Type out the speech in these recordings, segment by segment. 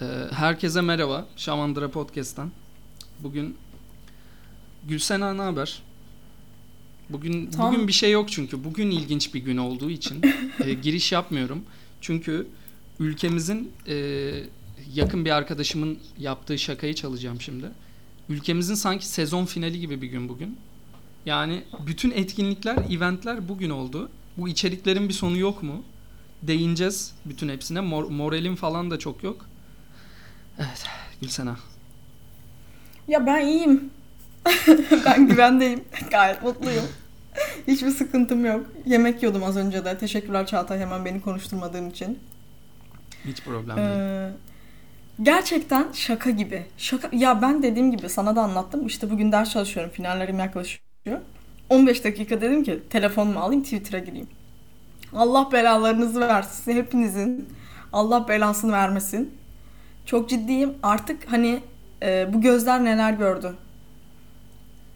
Ee, herkese merhaba. Şamandıra Podcast'tan. Bugün Gülsena ne haber? Bugün Tam- bugün bir şey yok çünkü. Bugün ilginç bir gün olduğu için e, giriş yapmıyorum. Çünkü ülkemizin e, yakın bir arkadaşımın yaptığı şakayı çalacağım şimdi. Ülkemizin sanki sezon finali gibi bir gün bugün. Yani bütün etkinlikler, eventler bugün oldu. Bu içeriklerin bir sonu yok mu? Değineceğiz bütün hepsine. Mor- moralim falan da çok yok. Evet, Gülsena. Ya ben iyiyim. ben güvendeyim. Gayet mutluyum. Hiçbir sıkıntım yok. Yemek yiyordum az önce de. Teşekkürler Çağatay hemen beni konuşturmadığın için. Hiç problem değil. Ee, gerçekten şaka gibi. Şaka ya ben dediğim gibi sana da anlattım. İşte bugün ders çalışıyorum. Finallerim yaklaşıyor. 15 dakika dedim ki telefonumu alayım Twitter'a gireyim. Allah belalarınızı versin hepinizin. Allah belasını vermesin. Çok ciddiyim. Artık hani e, bu gözler neler gördü?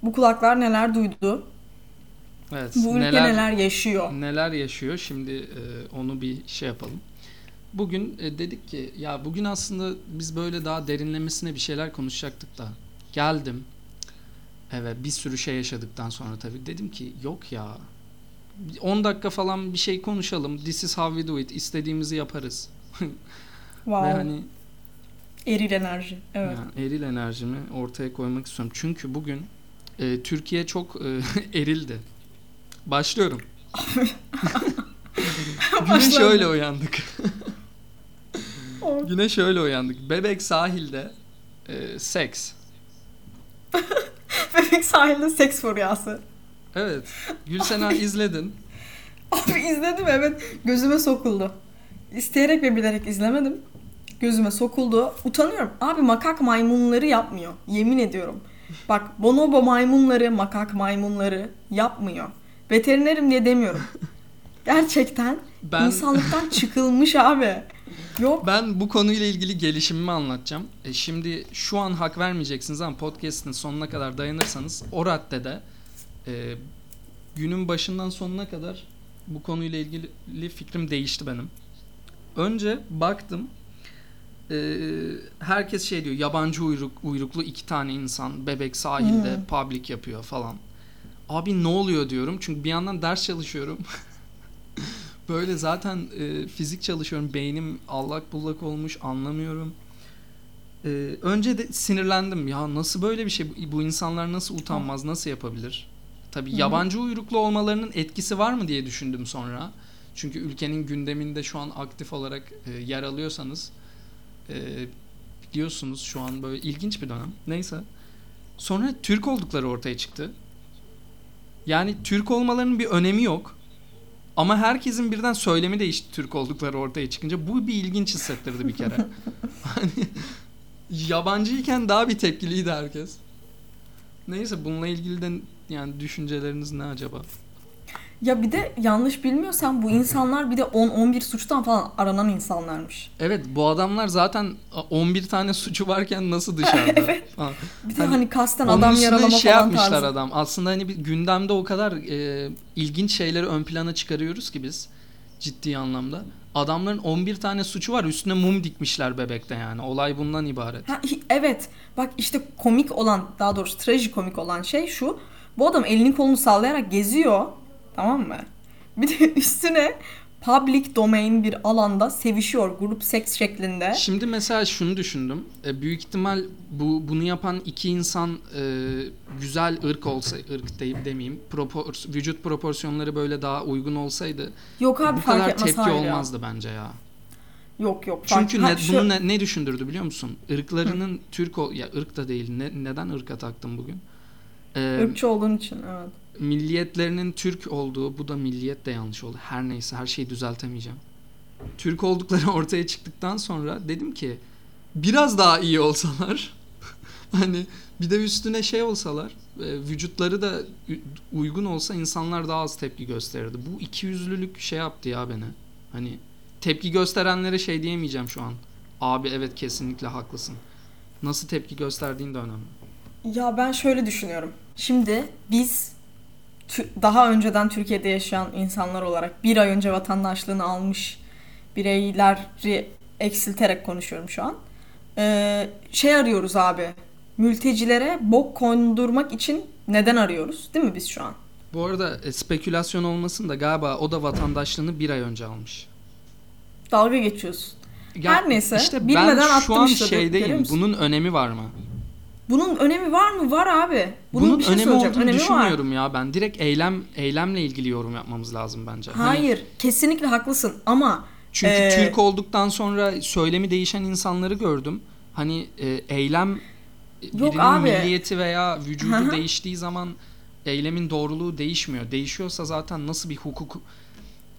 Bu kulaklar neler duydu? Evet. Bu ülke neler, neler yaşıyor? neler yaşıyor? Şimdi e, onu bir şey yapalım. Bugün e, dedik ki ya bugün aslında biz böyle daha derinlemesine bir şeyler konuşacaktık da geldim. Evet bir sürü şey yaşadıktan sonra tabii dedim ki yok ya 10 dakika falan bir şey konuşalım. This is how we do it. İstediğimizi yaparız. Wow. Ve hani Eril enerji. Evet. Yani eril enerjimi ortaya koymak istiyorum. Çünkü bugün e, Türkiye çok e, erildi. Başlıyorum. Güne Başla. şöyle uyandık. Oh. Güne şöyle uyandık. Bebek sahilde e, seks. Bebek sahilde seks furyası. Evet. Gülsena izledin. Abi izledim evet. Gözüme sokuldu. İsteyerek ve bilerek izlemedim. Gözüme sokuldu. Utanıyorum. Abi makak maymunları yapmıyor. Yemin ediyorum. Bak bonobo maymunları, makak maymunları yapmıyor. Veterinerim diye demiyorum. Gerçekten Ben insanlıktan çıkılmış abi. Yok. ben bu konuyla ilgili gelişimimi anlatacağım. E, şimdi şu an hak vermeyeceksiniz ama podcast'in sonuna kadar dayanırsanız o raddede e, günün başından sonuna kadar bu konuyla ilgili fikrim değişti benim. Önce baktım e, herkes şey diyor yabancı uyruk, uyruklu iki tane insan bebek sahilde Hmm. public yapıyor falan. Abi ne oluyor diyorum çünkü bir yandan ders çalışıyorum. Böyle zaten e, fizik çalışıyorum. Beynim allak bullak olmuş anlamıyorum. E, önce de sinirlendim. Ya nasıl böyle bir şey? Bu, insanlar nasıl utanmaz? Nasıl yapabilir? Tabii Hı hı. yabancı uyruklu olmalarının etkisi var mı diye düşündüm sonra. Çünkü ülkenin gündeminde şu an aktif olarak e, yer alıyorsanız e, biliyorsunuz şu an böyle ilginç bir dönem. Neyse. Sonra Türk oldukları ortaya çıktı. Yani Türk olmalarının bir önemi yok. Ama herkesin birden söylemi değişti Türk oldukları ortaya çıkınca. Bu bir ilginç hissettirdi bir kere. hani yabancıyken daha bir tepkiliydi herkes. Neyse bununla ilgili de yani düşünceleriniz ne acaba? Ya bir de yanlış bilmiyorsam bu insanlar bir de 10-11 suçtan falan aranan insanlarmış. Evet bu adamlar zaten 11 tane suçu varken nasıl dışarıda? falan. Bir de Hani hani, kasten adam yaralama şey falan yapmışlar tarzı. adam. Aslında hani bir gündemde o kadar e, ilginç şeyleri ön plana çıkarıyoruz ki biz ciddi anlamda. Adamların 11 tane suçu var. Üstüne mum dikmişler bebekte yani. Olay bundan ibaret. Ha, evet. Bak işte komik olan, daha doğrusu trajikomik olan şey şu. Bu adam elini kolunu sallayarak geziyor. Tamam mı? Bir de üstüne public domain bir alanda sevişiyor grup seks şeklinde. Şimdi mesela şunu düşündüm. E, büyük ihtimal bu bunu yapan iki insan e, güzel ırk olsa ırk deyip demeyeyim. Propor, vücut proporsiyonları böyle daha uygun olsaydı Yok abi bu fark kadar tepki ya. olmazdı bence ya. Yok yok. fark- Çünkü Ha, ne, şu- bunu ne, ne düşündürdü biliyor musun? Irklarının Türk ol ya ırk da değil. Ne, neden ırka taktım bugün? Ee, ırkçı olduğun için evet. Milliyetlerinin Türk olduğu, bu da milliyet de yanlış oldu. Her neyse her şeyi düzeltemeyeceğim. Türk oldukları ortaya çıktıktan sonra dedim ki biraz daha iyi olsalar hani bir de üstüne şey olsalar e, vücutları da uygun olsa insanlar daha az tepki gösterirdi. Bu ikiyüzlülük şey yaptı ya beni. Hani tepki gösterenlere şey diyemeyeceğim şu an. Abi evet kesinlikle haklısın. Nasıl tepki gösterdiğin de önemli. Ya ben şöyle düşünüyorum. Şimdi biz daha önceden Türkiye'de yaşayan insanlar olarak bir ay önce vatandaşlığını almış bireyleri eksilterek konuşuyorum şu an. Ee, şey arıyoruz abi. Mültecilere bok kondurmak için neden arıyoruz? Değil mi biz şu an? Bu arada e, spekülasyon olmasın da galiba o da vatandaşlığını bir ay önce almış. Dalga geçiyorsun. Ya Her neyse, işte bilmeden ben şu an işte, şeydeyim. Bunun önemi var mı? Bunun önemi var mı? Var abi. Bunun, Bunun bir şey önemi olduğunu Önemi var. düşünmüyorum ya ben. Direkt eylem eylemle ilgili yorum yapmamız lazım bence. Hani Hayır, kesinlikle haklısın ama çünkü Ee, Türk olduktan sonra söylemi değişen insanları gördüm. Hani e, eylem birinin abi. milliyeti veya vücudu Hı hı. değiştiği zaman eylemin doğruluğu değişmiyor. Değişiyorsa zaten nasıl bir hukuk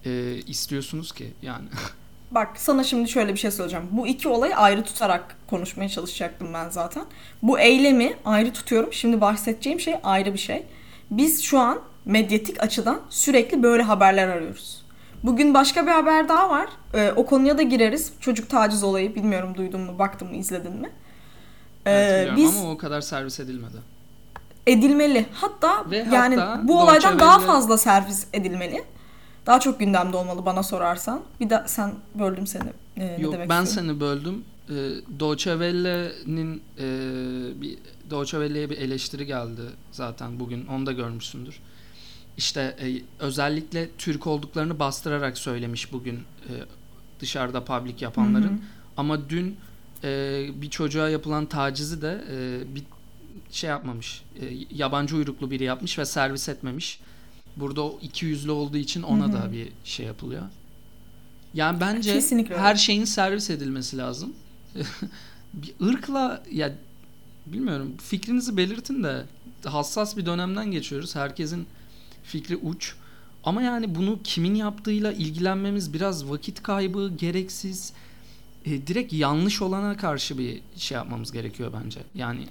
e, istiyorsunuz ki yani? Bak sana şimdi şöyle bir şey söyleyeceğim. Bu iki olayı ayrı tutarak konuşmaya çalışacaktım ben zaten. Bu eylemi ayrı tutuyorum. Şimdi bahsedeceğim şey ayrı bir şey. Biz şu an medyatik açıdan sürekli böyle haberler arıyoruz. Bugün başka bir haber daha var. Ee, o konuya da gireriz. Çocuk taciz olayı. Bilmiyorum duydun mu, baktın mı, izledin mi? Ee, Evet, biz ama o kadar servis edilmedi. edilmeli. Hatta Ve yani hatta bu olaydan daha fazla servis edilmeli. Daha çok gündemde olmalı bana sorarsan. Bir de sen böldüm seni. Ee, ne Yok demek ben istiyorum? seni böldüm. Ee, Deutsche Welle'nin e, bir Deutsche Welle'ye bir eleştiri geldi zaten bugün onu da görmüşsündür. İşte e, özellikle Türk olduklarını bastırarak söylemiş bugün e, dışarıda public yapanların. Hı hı. Ama dün e, bir çocuğa yapılan tacizi de e, bir şey yapmamış. E, yabancı uyruklu biri yapmış ve servis etmemiş. Burada o iki yüzlü olduğu için ona Hı hı. da bir şey yapılıyor. Yani bence Kesinlikle her şeyin servis edilmesi lazım. bir ırkla ya bilmiyorum fikrinizi belirtin de hassas bir dönemden geçiyoruz. Herkesin fikri uç. Ama yani bunu kimin yaptığıyla ilgilenmemiz biraz vakit kaybı, gereksiz. E, direkt yanlış olana karşı bir şey yapmamız gerekiyor bence. Yani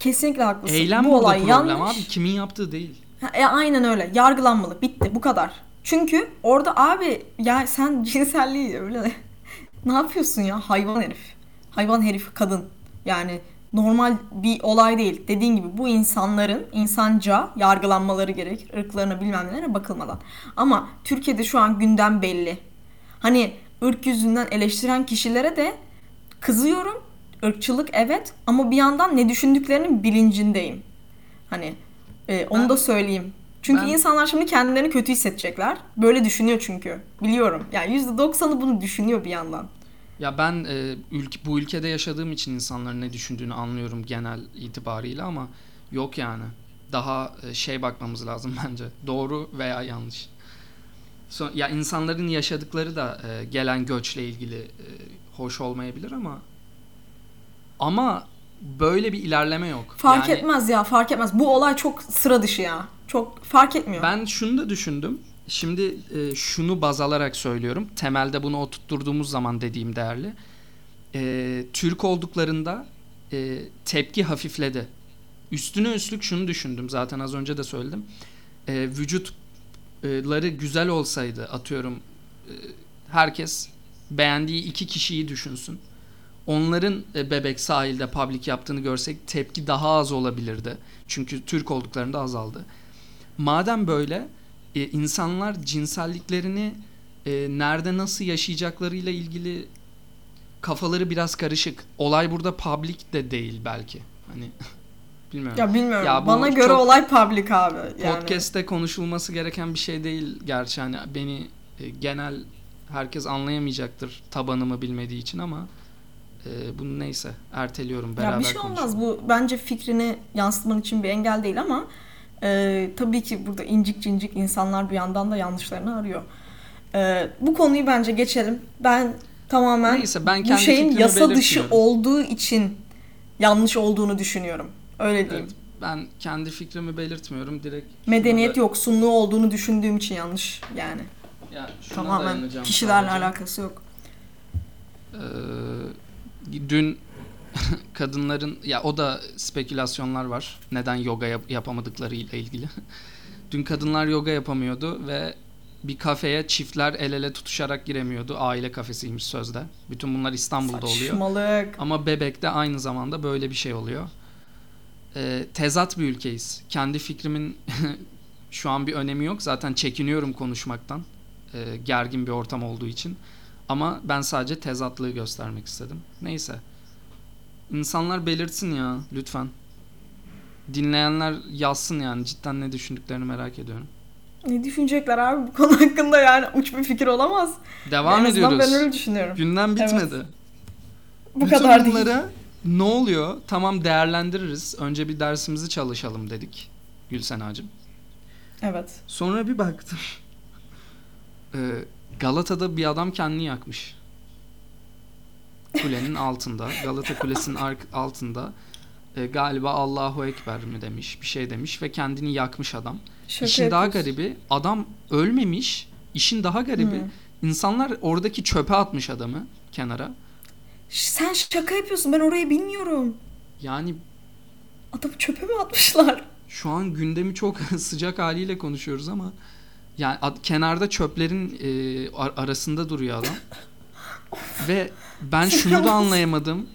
Kesinlikle haklısın. eylem bu olay problem yanlış. abi. Kimin yaptığı değil. Ha, e, aynen öyle. Yargılanmalı. Bitti. Bu kadar. Çünkü orada abi ya sen cinselliği öyle ne yapıyorsun ya? Hayvan herif. Hayvan herif kadın. Yani normal bir olay değil. Dediğin gibi bu insanların insanca yargılanmaları gerekir. Irklarına bilmem nelere bakılmadan. Ama Türkiye'de şu an gündem belli. Hani ırk yüzünden eleştiren kişilere de kızıyorum. Irkçılık evet ama bir yandan ne düşündüklerinin bilincindeyim. Hani e, onu Ben- da söyleyeyim. Çünkü ben- insanlar şimdi kendilerini kötü hissedecekler. Böyle düşünüyor çünkü. Biliyorum. Yani %90'ı bunu düşünüyor bir yandan. Ya ben e, ülke, bu ülkede yaşadığım için insanların ne düşündüğünü anlıyorum genel itibariyle ama yok yani. Daha e, şey bakmamız lazım bence. Doğru veya yanlış. So, ya insanların yaşadıkları da e, gelen göçle ilgili e, hoş olmayabilir ama ama böyle bir ilerleme yok. Fark Yani etmez ya fark etmez. Bu olay çok sıra dışı ya. Çok fark etmiyor. Ben şunu da düşündüm. Şimdi e, şunu baz alarak söylüyorum. Temelde bunu oturtturduğumuz zaman dediğim değerli. E, Türk olduklarında e, tepki hafifledi. Üstüne üstlük şunu düşündüm. Zaten az önce de söyledim. E, vücutları güzel olsaydı atıyorum e, herkes beğendiği iki kişiyi düşünsün. Onların e, bebek sahilde public yaptığını görsek tepki daha az olabilirdi. Çünkü Türk olduklarında azaldı. Madem böyle e, insanlar cinselliklerini e, nerede nasıl yaşayacaklarıyla ilgili kafaları biraz karışık. Olay burada public de değil belki. Hani bilmiyorum. ya bilmiyorum. Ya Bana göre olay public abi. Yani. Podcast'te konuşulması gereken bir şey değil gerçi hani beni genel herkes anlayamayacaktır tabanımı bilmediği için ama e, bunu neyse erteliyorum beraber Ya bir şey konuşalım. olmaz. Bu bence fikrini yansıtman için bir engel değil ama e, tabii ki burada incik cincik insanlar bir yandan da yanlışlarını arıyor. E, bu konuyu bence geçelim. Ben tamamen Neyse ben bu kendi şeyin fikrimi yasa dışı olduğu için yanlış olduğunu düşünüyorum. Öyle diyeyim. Evet, ben kendi fikrimi belirtmiyorum direkt. Medeniyet da- yoksunluğu olduğunu düşündüğüm için yanlış yani. Ya Tamamen kişilerle sadece. alakası yok. Ee, dün kadınların ya o da spekülasyonlar var. Neden yoga yap- yapamadıkları ile ilgili. dün kadınlar yoga yapamıyordu ve bir kafeye çiftler el ele tutuşarak giremiyordu. Aile kafesiymiş sözde. Bütün bunlar İstanbul'da oluyor. Saçmalık. Ama Bebek'te aynı zamanda böyle bir şey oluyor. Ee, tezat bir ülkeyiz. Kendi fikrimin şu an bir önemi yok. Zaten çekiniyorum konuşmaktan. Ee, gergin bir ortam olduğu için. Ama ben sadece tezatlığı göstermek istedim. Neyse. İnsanlar belirtsin ya lütfen. Dinleyenler yazsın yani cidden ne düşündüklerini merak ediyorum. Ne düşünecekler abi bu konu hakkında yani uç bir fikir olamaz. Devam en ediyoruz. ben öyle düşünüyorum. Gündem bitmedi. Bu Bütün kadar değil. bunları ne oluyor? Tamam değerlendiririz. Önce bir dersimizi çalışalım dedik Gülsenacığım. Evet. Sonra bir baktım. Ee, Galata'da bir adam kendini yakmış. Kulenin altında. Galata Kulesi'nin ark- altında. Ee, galiba Allahu Ekber mi demiş. Bir şey demiş ve kendini yakmış adam. Şaka İşin daha yapıyorsun. garibi adam ölmemiş. İşin daha garibi Hı. insanlar oradaki çöpe atmış adamı kenara. Sen şaka yapıyorsun. Ben orayı bilmiyorum. Yani Adamı çöpe mi atmışlar? şu an gündemi çok sıcak haliyle konuşuyoruz ama yani kenarda çöplerin e, ar- arasında duruyor adam. Ve ben şunu da anlayamadım.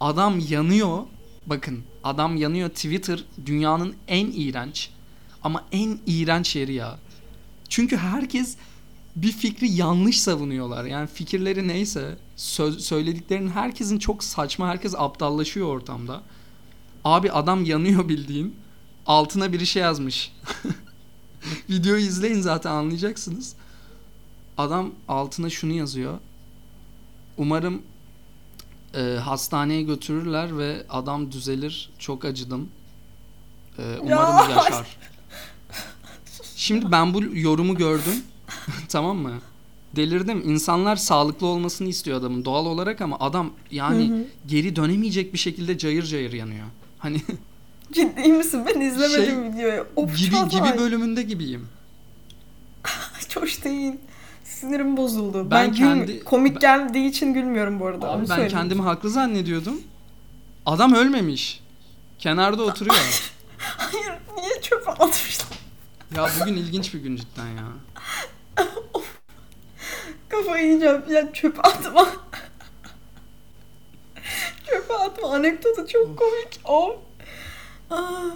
Adam yanıyor. Bakın adam yanıyor. Twitter dünyanın en iğrenç ama en iğrenç yeri ya. Çünkü herkes bir fikri yanlış savunuyorlar. Yani fikirleri neyse söz, söylediklerinin herkesin çok saçma. Herkes aptallaşıyor ortamda. Abi adam yanıyor bildiğin. Altına biri şey yazmış. Videoyu izleyin zaten anlayacaksınız. Adam altına şunu yazıyor. Umarım e, hastaneye götürürler ve adam düzelir. Çok acıdım. E, umarım Ya. yaşar. Şimdi ben bu yorumu gördüm. tamam mı? Delirdim. İnsanlar sağlıklı olmasını istiyor adamın doğal olarak ama adam yani Hı hı. geri dönemeyecek bir şekilde cayır cayır yanıyor. Hani Ciddi misin? Ben izlemedim Şey, videoyu. Of gibi Çağatay. gibi bölümünde gibiyim. Hiç hoş değil. Sinirim bozuldu. Ben Ben, gül- kendi- komik ben- geldiği için gülmüyorum bu arada. Abi ben söyleyeyim. kendimi haklı zannediyordum. Adam ölmemiş. Kenarda oturuyor. Hayır niye çöpe atmışlar? ya bugün ilginç bir gün cidden ya. Kafayı yiyeceğim. Ya çöpe atma. çöpe atma. Anekdotu çok komik. Of. Aa,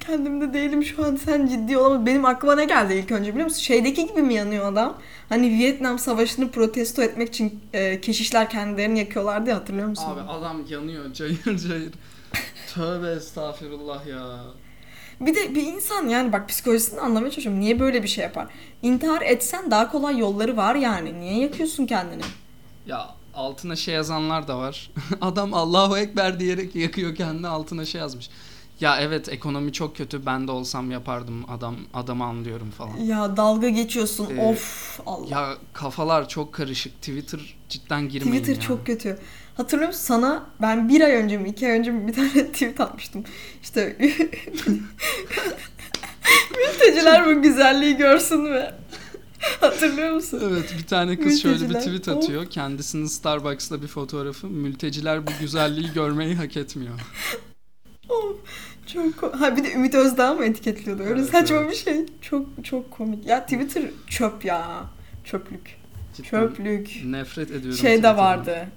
kendimde değilim şu an. Sen ciddi olamaz. Benim aklıma ne geldi ilk önce biliyor musun? Şeydeki gibi mi yanıyor adam? Hani Vietnam Savaşı'nı protesto etmek için e, keşişler kendilerini yakıyorlardı ya hatırlıyor musun? Abi adam yanıyor cayır cayır. Tövbe estağfirullah ya. Bir de bir insan yani bak psikolojisini anlamaya çalışıyorum. Niye böyle bir şey yapar? İntihar etsen daha kolay yolları var yani. Niye yakıyorsun kendini? Ya altına şey yazanlar da var. Adam Allahu Ekber diyerek yakıyor kendini altına şey yazmış. Ya evet ekonomi çok kötü ben de olsam yapardım adam adamı anlıyorum falan. Ya dalga geçiyorsun. Ee, of Allah. Ya kafalar çok karışık. Twitter cidden girmeyin Twitter ya. çok kötü. Hatırlıyor musun sana ben bir ay önce mi iki ay önce mi bir tane tweet atmıştım. İşte mülteciler bu güzelliği görsün ve hatırlıyor musun? Evet bir tane kız şöyle bir Mülteciler. tweet atıyor. Kendisinin Starbucks'ta bir fotoğrafı. Mülteciler bu güzelliği görmeyi hak etmiyor. Çok ha bir de Ümit Özdağ mı etiketliyordu? Öyle Evet, saçma evet. bir şey. Çok çok komik. Ya Twitter çöp ya. Çöplük. Cidden Çöplük. Nefret ediyorum. Şey de vardı.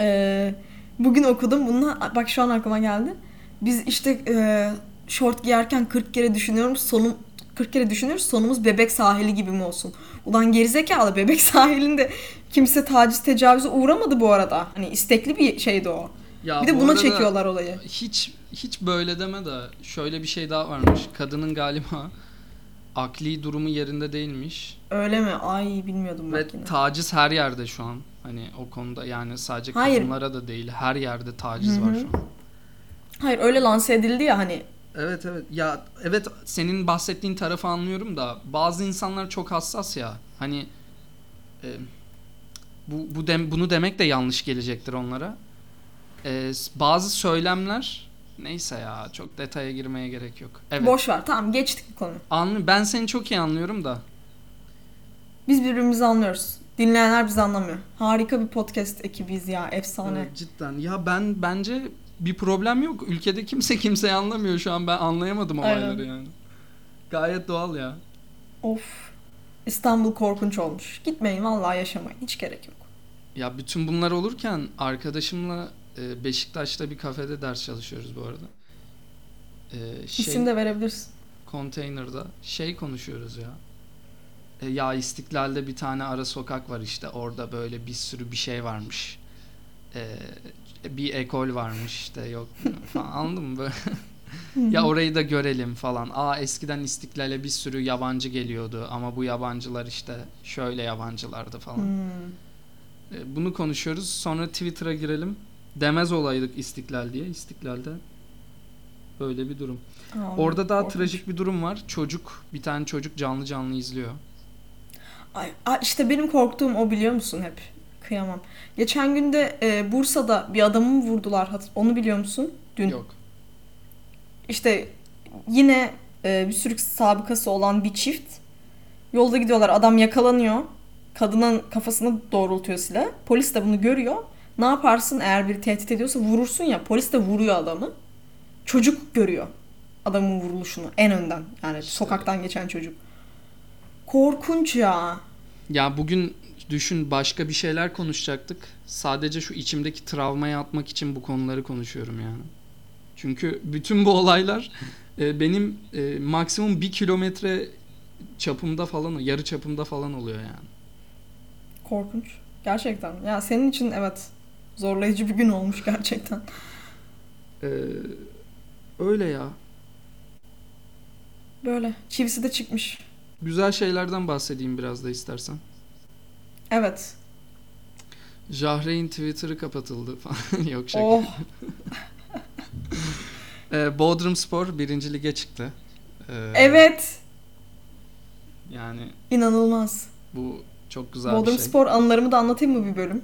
Ee, bugün okudum. Bununla bak şu an aklıma geldi. Biz işte e, şort giyerken 40 kere düşünüyorum. Sonum 40 kere düşünüyoruz. Sonumuz bebek sahili gibi mi olsun? Ulan gerizekalı bebek sahilinde kimse taciz tecavüze uğramadı bu arada. Hani istekli bir şeydi o. Ya bir de bu buna çekiyorlar olayı. Hiç hiç böyle deme de şöyle bir şey daha varmış. Kadının galiba akli durumu yerinde değilmiş. Öyle mi? Ay bilmiyordum Ve bak yine. taciz her yerde şu an. Hani o konuda yani sadece Hayır. kadınlara da değil her yerde taciz Hı var hı. şu an. Hayır öyle lanse edildi ya hani. Evet evet. Ya evet senin bahsettiğin tarafı anlıyorum da bazı insanlar çok hassas ya. Hani e, bu bu dem, bunu demek de yanlış gelecektir onlara. E, bazı söylemler neyse ya çok detaya girmeye gerek yok. Evet. Boş ver. Tamam geçtik bu konuyu. Anlı ben seni çok iyi anlıyorum da. Biz birbirimizi anlıyoruz. Dinleyenler bizi anlamıyor. Harika bir podcast ekibiyiz ya. Efsane. Evet, cidden. Ya ben bence bir problem yok. Ülkede kimse kimseyi anlamıyor şu an. Ben anlayamadım olayları Aynen. yani. Gayet doğal ya. Of. İstanbul korkunç olmuş. Gitmeyin vallahi yaşamayın. Hiç gerek yok. Ya bütün bunlar olurken arkadaşımla e, Beşiktaş'ta bir kafede ders çalışıyoruz bu arada. E, şey, İsim de verebilirsin. Container'da şey konuşuyoruz ya. E, ya İstiklal'de bir tane ara sokak var işte. Orada böyle bir sürü bir şey varmış. E, bir ekol varmış işte yok falan anladın mı böyle? ya orayı da görelim falan. Aa eskiden İstiklal'e bir sürü yabancı geliyordu ama bu yabancılar işte şöyle yabancılardı falan. Hmm. Bunu konuşuyoruz. Sonra Twitter'a girelim. Demez olaydık İstiklal diye. İstiklal'de böyle bir durum. Abi, Orada daha korkunç. trajik bir durum var. Çocuk, bir tane çocuk canlı canlı izliyor. Ay, ay, işte benim korktuğum o biliyor musun hep? Kıyamam. Geçen günde e, Bursa'da bir adamı mı vurdular? Onu biliyor musun? Dün. Yok. İşte yine e, bir sürü sabıkası olan bir çift. Yolda gidiyorlar. Adam yakalanıyor. Kadının kafasını doğrultuyor silah. Polis de bunu görüyor. Ne yaparsın eğer biri tehdit ediyorsa vurursun ya. Polis de vuruyor adamı. Çocuk görüyor adamın vuruluşunu en önden. Yani İşte. sokaktan geçen çocuk. Korkunç ya. Ya bugün düşün başka bir şeyler konuşacaktık. Sadece şu içimdeki travmayı atmak için bu konuları konuşuyorum yani. Çünkü bütün bu olaylar e, benim e, maksimum bir kilometre çapımda falan, yarı çapımda falan oluyor yani. Korkunç. Gerçekten. Ya senin için evet zorlayıcı bir gün olmuş gerçekten. Ee, öyle ya. Böyle. Çivisi de çıkmış. Güzel şeylerden bahsedeyim biraz da istersen. Evet. Jahre'in Twitter'ı kapatıldı falan. Yok şaka. Oh. Ee, Bodrum Spor birinci lige çıktı. Ee, Evet. Yani İnanılmaz. bu çok güzel Bodrum bir şey. Spor anılarımı da anlatayım mı bir bölüm?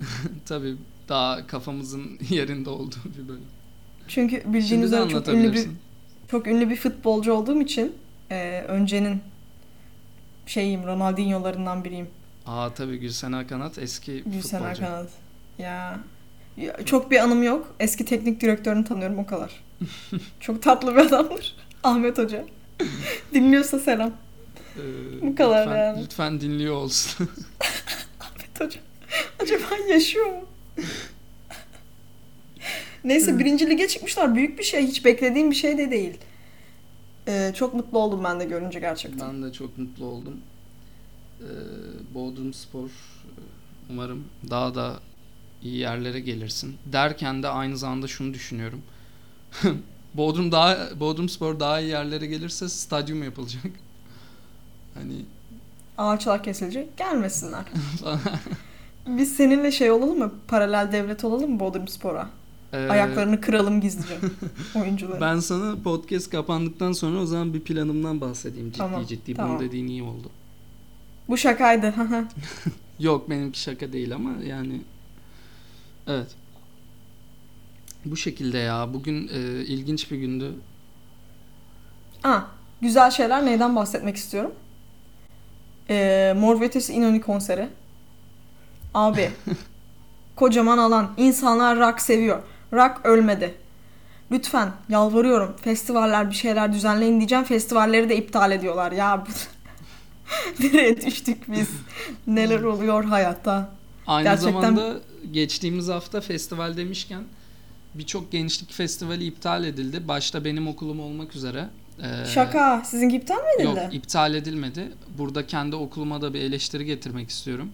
Tabii daha kafamızın yerinde olduğu bir bölüm. Çünkü bildiğiniz üzere çok ünlü bir çok ünlü bir futbolcu olduğum için e, öncenin şeyim Ronaldinho'larından biriyim. Aa tabii Gülsena Kanat eski Gülsen futbolcu. Erkanat. Ya. ya. Çok bir anım yok. Eski teknik direktörünü tanıyorum o kadar. çok tatlı bir adamdır. Ahmet Hoca. Dinliyorsa selam. Ee, Bu kadar lütfen, yani. Lütfen dinliyor olsun. Ahmet Hoca. Acaba yaşıyor mu? Neyse birinci lige çıkmışlar. Büyük bir şey. Hiç beklediğim bir şey de değil. Ee, çok mutlu oldum ben de görünce gerçekten. ben de çok mutlu oldum. Ee, Bodrum Spor e, umarım daha da iyi yerlere gelirsin. Derken de aynı zamanda şunu düşünüyorum. Bodrum daha Bodrum Spor daha iyi yerlere gelirse stadyum yapılacak. Hani Ağaçlar kesilecek. Gelmesinler. Biz seninle şey olalım mı? Paralel devlet olalım mı Bodrum Spor'a? e, Ayaklarını kıralım gizlice oyuncuları. Ben sana podcast kapandıktan sonra o zaman bir planımdan bahsedeyim ciddi Tamam, ciddi. tamam. Bunu dediğin iyi oldu. Bu şakaydı. Yok benimki şaka değil ama yani evet. Bu şekilde ya. Bugün e, ilginç bir gündü. Aa, güzel şeyler neyden bahsetmek istiyorum? Ee, Mor ve Ötesi İnönü konseri. Abi. kocaman alan. İnsanlar rock seviyor. Rock ölmedi. Lütfen yalvarıyorum. Festivaller bir şeyler düzenleyin diyeceğim. Festivalleri de iptal ediyorlar. Ya. Nereye düştük biz? Neler oluyor hayatta? Aynı Gerçekten- zamanda geçtiğimiz hafta festival demişken birçok gençlik festivali iptal edildi. Başta benim okulum olmak üzere. Ee, Şaka. Sizinki iptal mi edildi? Yok iptal edilmedi. Burada kendi okuluma da bir eleştiri getirmek istiyorum.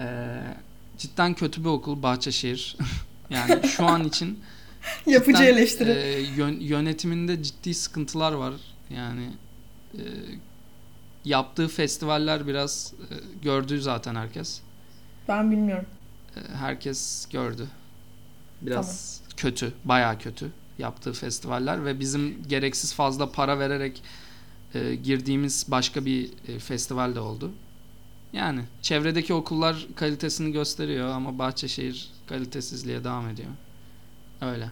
Ee, cidden kötü bir okul Bahçeşehir. yani şu an için Yapıcı cidden, eleştiri. e, yön- yönetiminde ciddi sıkıntılar var. Yani e, yaptığı festivaller biraz e, gördü zaten herkes. Ben bilmiyorum. E, herkes gördü. Biraz kötü, bayağı kötü yaptığı festivaller ve bizim gereksiz fazla para vererek e, girdiğimiz başka bir e, festival de oldu. Yani çevredeki okullar kalitesini gösteriyor ama Bahçeşehir kalitesizliğe devam ediyor. Öyle.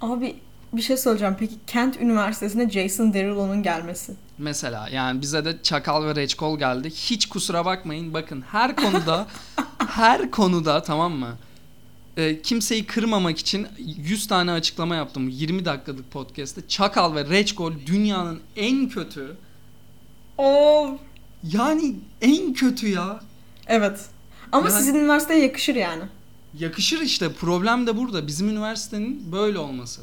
Abi bir şey söyleyeceğim. Peki Kent Üniversitesi'ne Jason Derulo'nun gelmesi. Mesela yani bize de çakal ve reçkol geldi. Hiç kusura bakmayın. Bakın her konuda her konuda tamam mı? Ee, kimseyi kırmamak için 100 tane açıklama yaptım 20 dakikalık podcast'te. Çakal ve reçkol dünyanın en kötü Oo. Yani en kötü ya. Evet. Ama Yani- sizin üniversiteye yakışır yani. Yakışır işte. Problem de burada. Bizim üniversitenin böyle olması.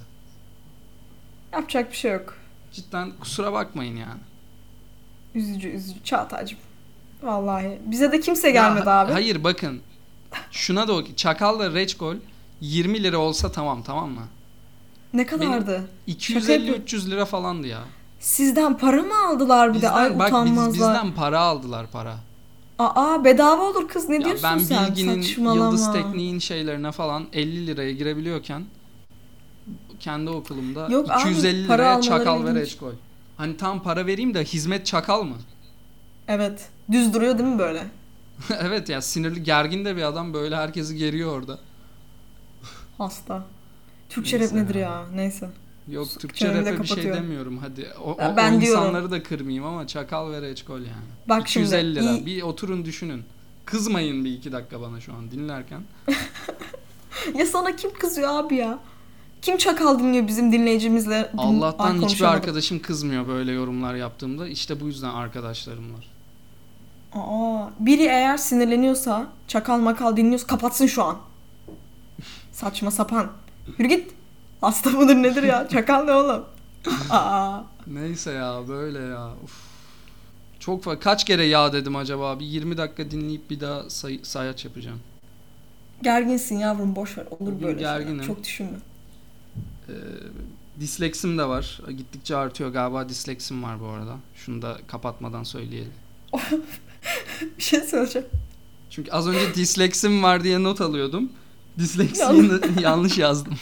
Yapacak bir şey yok. Cidden kusura bakmayın yani. Üzücü üzücü Çağatay'cığım. Vallahi. Bize de kimse gelmedi Ya, abi. Hayır bakın. Şuna da ok- Çakal ve Reçkol 20 lira olsa tamam tamam mı? Ne kadardı? 250-300 lira falandı ya. Sizden para mı aldılar bir de? Bizden, Ay bak biz, utanmazlar. bizden para aldılar para. Aa bedava olur kız ne Ya diyorsun ben sen? bilginin Saçmalama. yıldız tekniğin şeylerine falan 50 liraya girebiliyorken kendi okulumda Yok abi, 250 para liraya çakal ve ilginç. reçkol. Hani tam para vereyim de hizmet çakal mı? Evet. Düz duruyor değil mi böyle? evet ya sinirli gergin de bir adam böyle herkesi geriyor orada. Hasta. Türkçe rap nedir ya? Neyse. Yok Türkçe rap'e bir şey demiyorum hadi. O, o, ben o diyorum. insanları da kırmayayım ama çakal ve reçkol yani. Bak 250 şimdi. lira. iyi- Bir oturun düşünün. Kızmayın bir iki dakika bana şu an dinlerken. Ya sana kim kızıyor abi ya? Kim çakal dinliyor bizim dinleyicimizle? Din- Allah'tan Ay, hiçbir arkadaşım kızmıyor böyle yorumlar yaptığımda. İşte bu yüzden arkadaşlarım var. Aa, biri eğer sinirleniyorsa, çakal makal dinliyorsa kapatsın şu an. Saçma sapan. Yürü git. Hasta mıdır nedir ya? Çakal ne oğlum? Aa, Neyse ya böyle ya. Uf. Çok fa- kaç kere ya dedim acaba? Bir 20 dakika dinleyip bir daha say- sayaç yapacağım. gerginsin yavrum boş ver. Olur Bugün böyle şeyler. gerginim. Çok düşünme. Ee, disleksim de var. Gittikçe artıyor galiba disleksim var bu arada. Şunu da kapatmadan söyleyelim. Bir şey söyleyeceğim. Çünkü az önce disleksim var diye not alıyordum. Disleksiyi yanlış yazdım.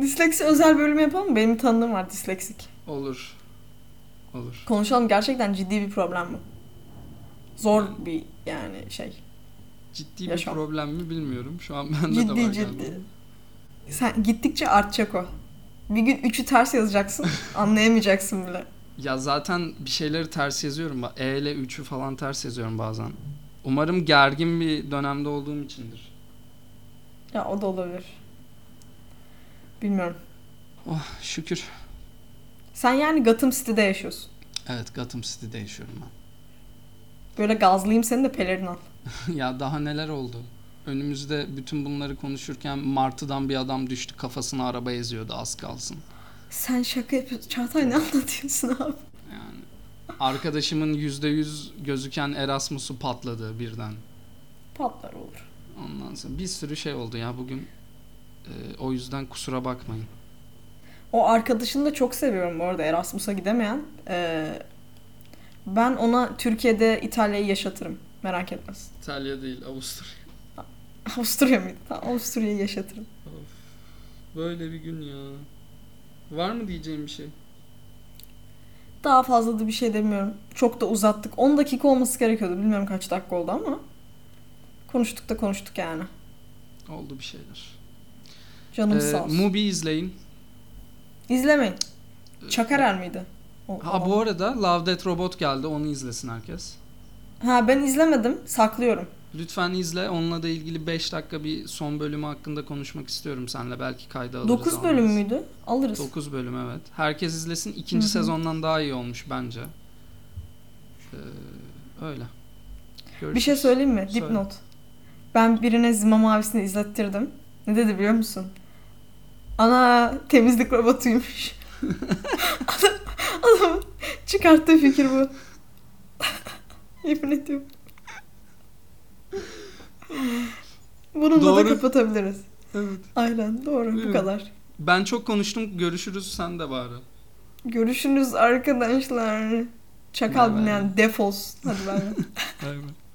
Disleksi özel bölümü yapalım mı? Benim bir tanıdığım var disleksik. Olur. Olur. Konuşalım gerçekten ciddi bir problem bu. Zor bir yani şey. Ciddi bir Yaşam. problem mi bilmiyorum. Şu an bende de var Ciddi ciddi. Sen gittikçe artacak o. Bir gün üçü ters yazacaksın. anlayamayacaksın bile. Ya zaten bir şeyleri ters yazıyorum. E ile 3'ü falan ters yazıyorum bazen. Umarım gergin bir dönemde olduğum içindir. Ya o da olabilir. Bilmiyorum. Oh şükür. Sen yani Gotham City'de yaşıyorsun. Evet Gotham City'de yaşıyorum ben. Böyle gazlayayım seni de pelerin al. ya daha neler oldu? Önümüzde bütün bunları konuşurken Martı'dan bir adam düştü kafasına araba eziyordu az kalsın. Sen şaka yapıyorsun. Çağatay ne anlatıyorsun abi? Yani arkadaşımın %100 gözüken Erasmus'u patladı birden. Patlar olur. Ondan sonra bir sürü şey oldu ya bugün. Ee, o yüzden kusura bakmayın. O arkadaşını da çok seviyorum bu arada Erasmus'a gidemeyen. Ee, ben ona Türkiye'de İtalya'yı yaşatırım. Merak etmez. İtalya değil Avusturya. Avusturya mıydı? Tamam, Avusturya'yı yaşatırım. Böyle bir gün ya. Var mı diyeceğim bir şey? Daha fazla da bir şey demiyorum. Çok da uzattık. 10 dakika olması gerekiyordu. Bilmiyorum kaç dakika oldu ama. Konuştuk da konuştuk yani. Oldu bir şeyler. Canım Ee, sağ olsun. Mubi izleyin. İzlemeyin. Çakarer miydi? O- Ha o- bu arada Love Death Robot geldi. Onu izlesin herkes. Ha ben izlemedim. Saklıyorum. Lütfen izle. Onunla da ilgili 5 dakika bir son bölümü hakkında konuşmak istiyorum seninle. Belki kayda alırız. 9 bölüm müydü? Alırız. 9 bölüm evet. Herkes izlesin. İkinci Hı hı. sezondan daha iyi olmuş bence. Ee, öyle. Bir Görüşürüz. şey söyleyeyim mi? Dipnot. Ben birine Zima Mavisi'ni izlettirdim. Ne dedi biliyor musun? Ana temizlik robotuymuş. adam, adamın çıkarttığı fikir bu. Yemin ediyorum. Bununla Doğru. da kapatabiliriz. Evet. Aynen doğru bu Evet. kadar. Ben çok konuştum. Görüşürüz sen de bari. Görüşürüz arkadaşlar. Çakal dinleyen defos. Hadi bay.